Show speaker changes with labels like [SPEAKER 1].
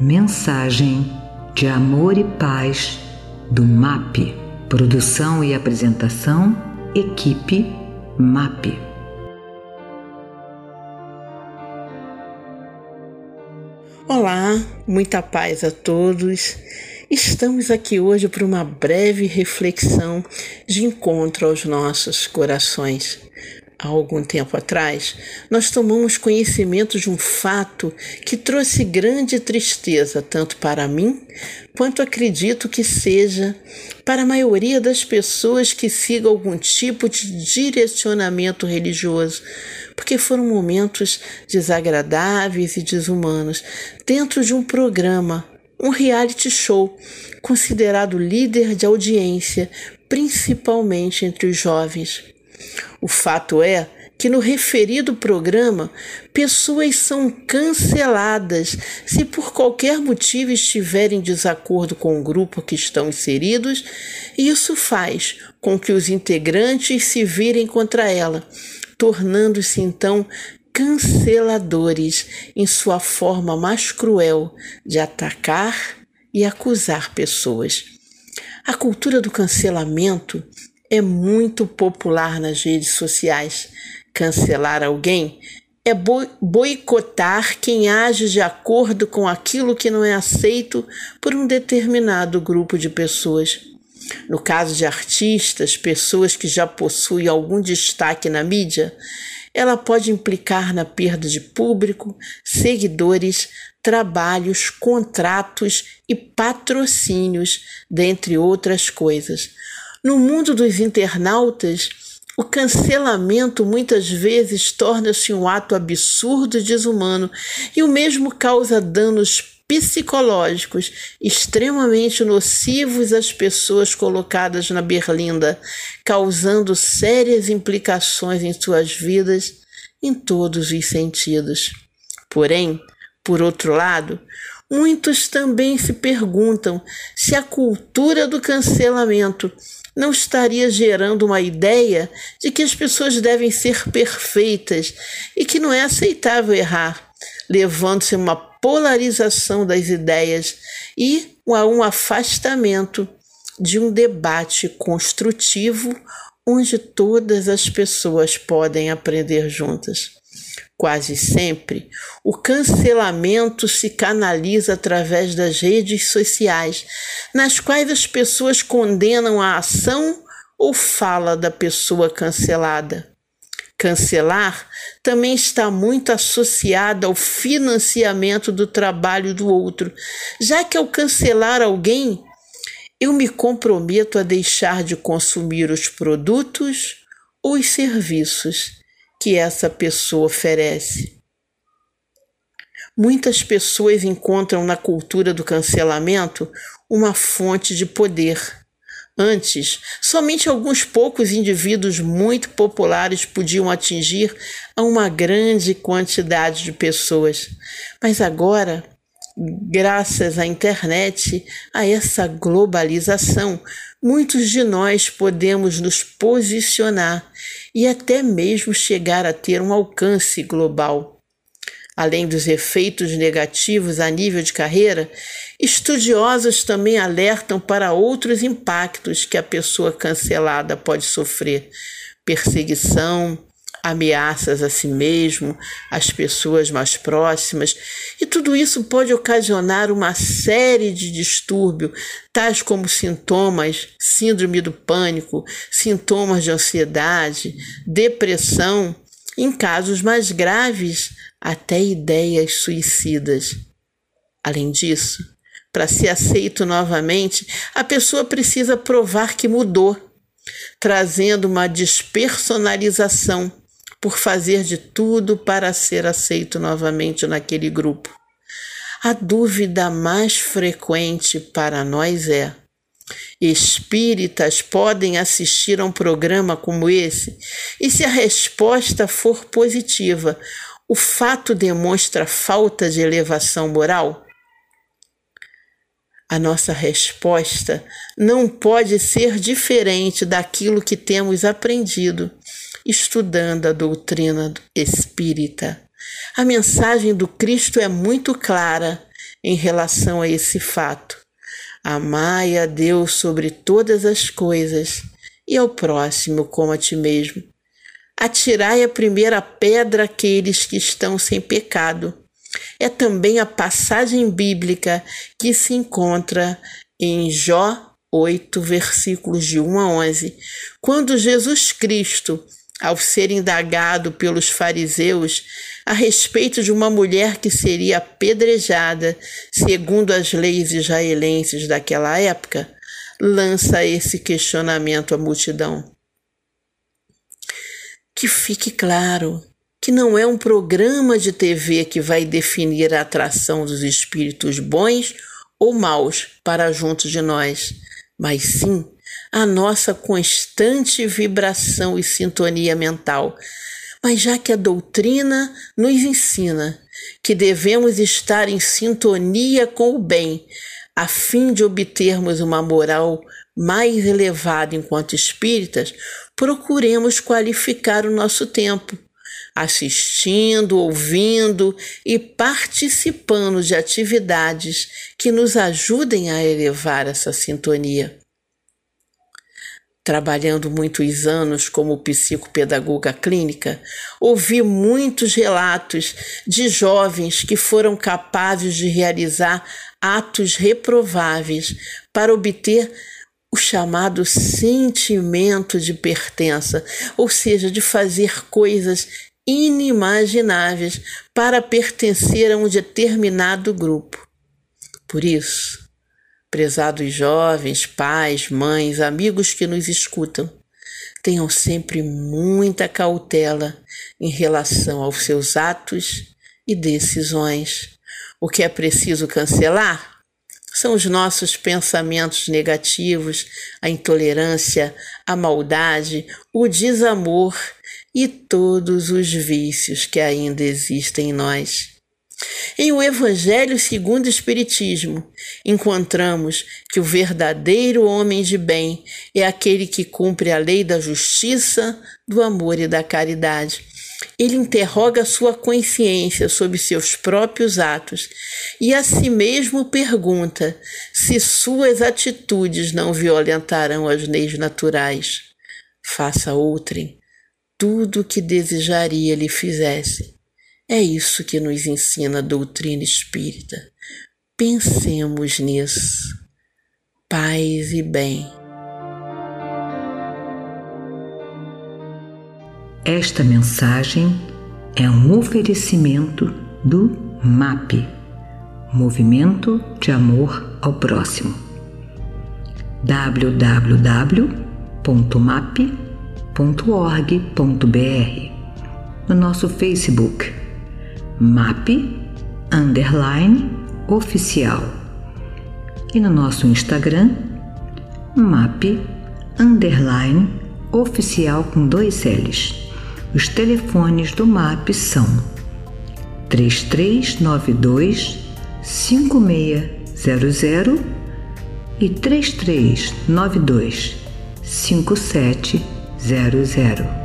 [SPEAKER 1] Mensagem de amor e paz do MAP. Produção e apresentação, equipe MAP.
[SPEAKER 2] Olá, muita paz a todos. Estamos aqui hoje para uma breve reflexão de encontro aos nossos corações há algum tempo atrás, nós tomamos conhecimento de um fato que trouxe grande tristeza tanto para mim quanto acredito que seja para a maioria das pessoas que sigam algum tipo de direcionamento religioso, porque foram momentos desagradáveis e desumanos dentro de um programa, um reality show, considerado líder de audiência, principalmente entre os jovens. O fato é que no referido programa, pessoas são canceladas se por qualquer motivo estiverem em desacordo com o grupo que estão inseridos, e isso faz com que os integrantes se virem contra ela, tornando-se então canceladores em sua forma mais cruel de atacar e acusar pessoas. A cultura do cancelamento é muito popular nas redes sociais. Cancelar alguém é boicotar quem age de acordo com aquilo que não é aceito por um determinado grupo de pessoas. No caso de artistas, pessoas que já possuem algum destaque na mídia, ela pode implicar na perda de público, seguidores, trabalhos, contratos e patrocínios, dentre outras coisas. No mundo dos internautas, o cancelamento muitas vezes torna-se um ato absurdo e desumano e o mesmo causa danos psicológicos extremamente nocivos às pessoas colocadas na berlinda, causando sérias implicações em suas vidas em todos os sentidos. Porém, por outro lado, muitos também se perguntam se a cultura do cancelamento não estaria gerando uma ideia de que as pessoas devem ser perfeitas e que não é aceitável errar, levando-se a uma polarização das ideias e a um afastamento de um debate construtivo onde todas as pessoas podem aprender juntas. Quase sempre, o cancelamento se canaliza através das redes sociais, nas quais as pessoas condenam a ação ou fala da pessoa cancelada. Cancelar também está muito associado ao financiamento do trabalho do outro, já que ao cancelar alguém, eu me comprometo a deixar de consumir os produtos ou os serviços que essa pessoa oferece. Muitas pessoas encontram na cultura do cancelamento uma fonte de poder. Antes, somente alguns poucos indivíduos muito populares podiam atingir a uma grande quantidade de pessoas. Mas agora, graças à internet, a essa globalização, muitos de nós podemos nos posicionar e até mesmo chegar a ter um alcance global. Além dos efeitos negativos a nível de carreira, estudiosos também alertam para outros impactos que a pessoa cancelada pode sofrer: perseguição, ameaças a si mesmo, às pessoas mais próximas, e tudo isso pode ocasionar uma série de distúrbios, tais como sintomas, síndrome do pânico, sintomas de ansiedade, depressão, em casos mais graves, até ideias suicidas. Além disso, para ser aceito novamente, a pessoa precisa provar que mudou, trazendo uma despersonalização por fazer de tudo para ser aceito novamente naquele grupo. A dúvida mais frequente para nós é: espíritas podem assistir a um programa como esse? E se a resposta for positiva, o fato demonstra falta de elevação moral? A nossa resposta não pode ser diferente daquilo que temos aprendido estudando a doutrina espírita. A mensagem do Cristo é muito clara em relação a esse fato. Amai a Deus sobre todas as coisas e ao próximo como a ti mesmo. Atirai a primeira pedra aqueles que estão sem pecado. É também a passagem bíblica que se encontra em Jó 8, versículos de 1 a 11, quando Jesus Cristo, ao ser indagado pelos fariseus a respeito de uma mulher que seria apedrejada segundo as leis israelenses daquela época, lança esse questionamento à multidão. Que fique claro que não é um programa de TV que vai definir a atração dos espíritos bons ou maus para junto de nós, mas sim a nossa constante vibração e sintonia mental. Mas já que a doutrina nos ensina que devemos estar em sintonia com o bem, a fim de obtermos uma moral mais elevada enquanto espíritas, procuremos qualificar o nosso tempo, assistindo, ouvindo e participando de atividades que nos ajudem a elevar essa sintonia. Trabalhando muitos anos como psicopedagoga clínica, ouvi muitos relatos de jovens que foram capazes de realizar atos reprováveis para obter o chamado sentimento de pertença, ou seja, de fazer coisas inimagináveis para pertencer a um determinado grupo. Por isso, prezados jovens, pais, mães, amigos que nos escutam, tenham sempre muita cautela em relação aos seus atos e decisões. O que é preciso cancelar são os nossos pensamentos negativos, a intolerância, a maldade, o desamor e todos os vícios que ainda existem em nós. Em o Evangelho segundo o Espiritismo, encontramos que o verdadeiro homem de bem é aquele que cumpre a lei da justiça, do amor e da caridade. Ele interroga sua consciência sobre seus próprios atos e a si mesmo pergunta se suas atitudes não violentarão as leis naturais. Faça outrem tudo o que desejaria lhe fizesse. É isso que nos ensina a doutrina espírita. Pensemos nisso. Paz e bem.
[SPEAKER 1] Esta mensagem é um oferecimento do MAP Movimento de Amor ao Próximo. www.map.org.br, no nosso Facebook MAP underline oficial e no nosso Instagram MAP underline oficial com dois L's. Os telefones do MAP são 3392 5600 e 3392 5700 zero zero.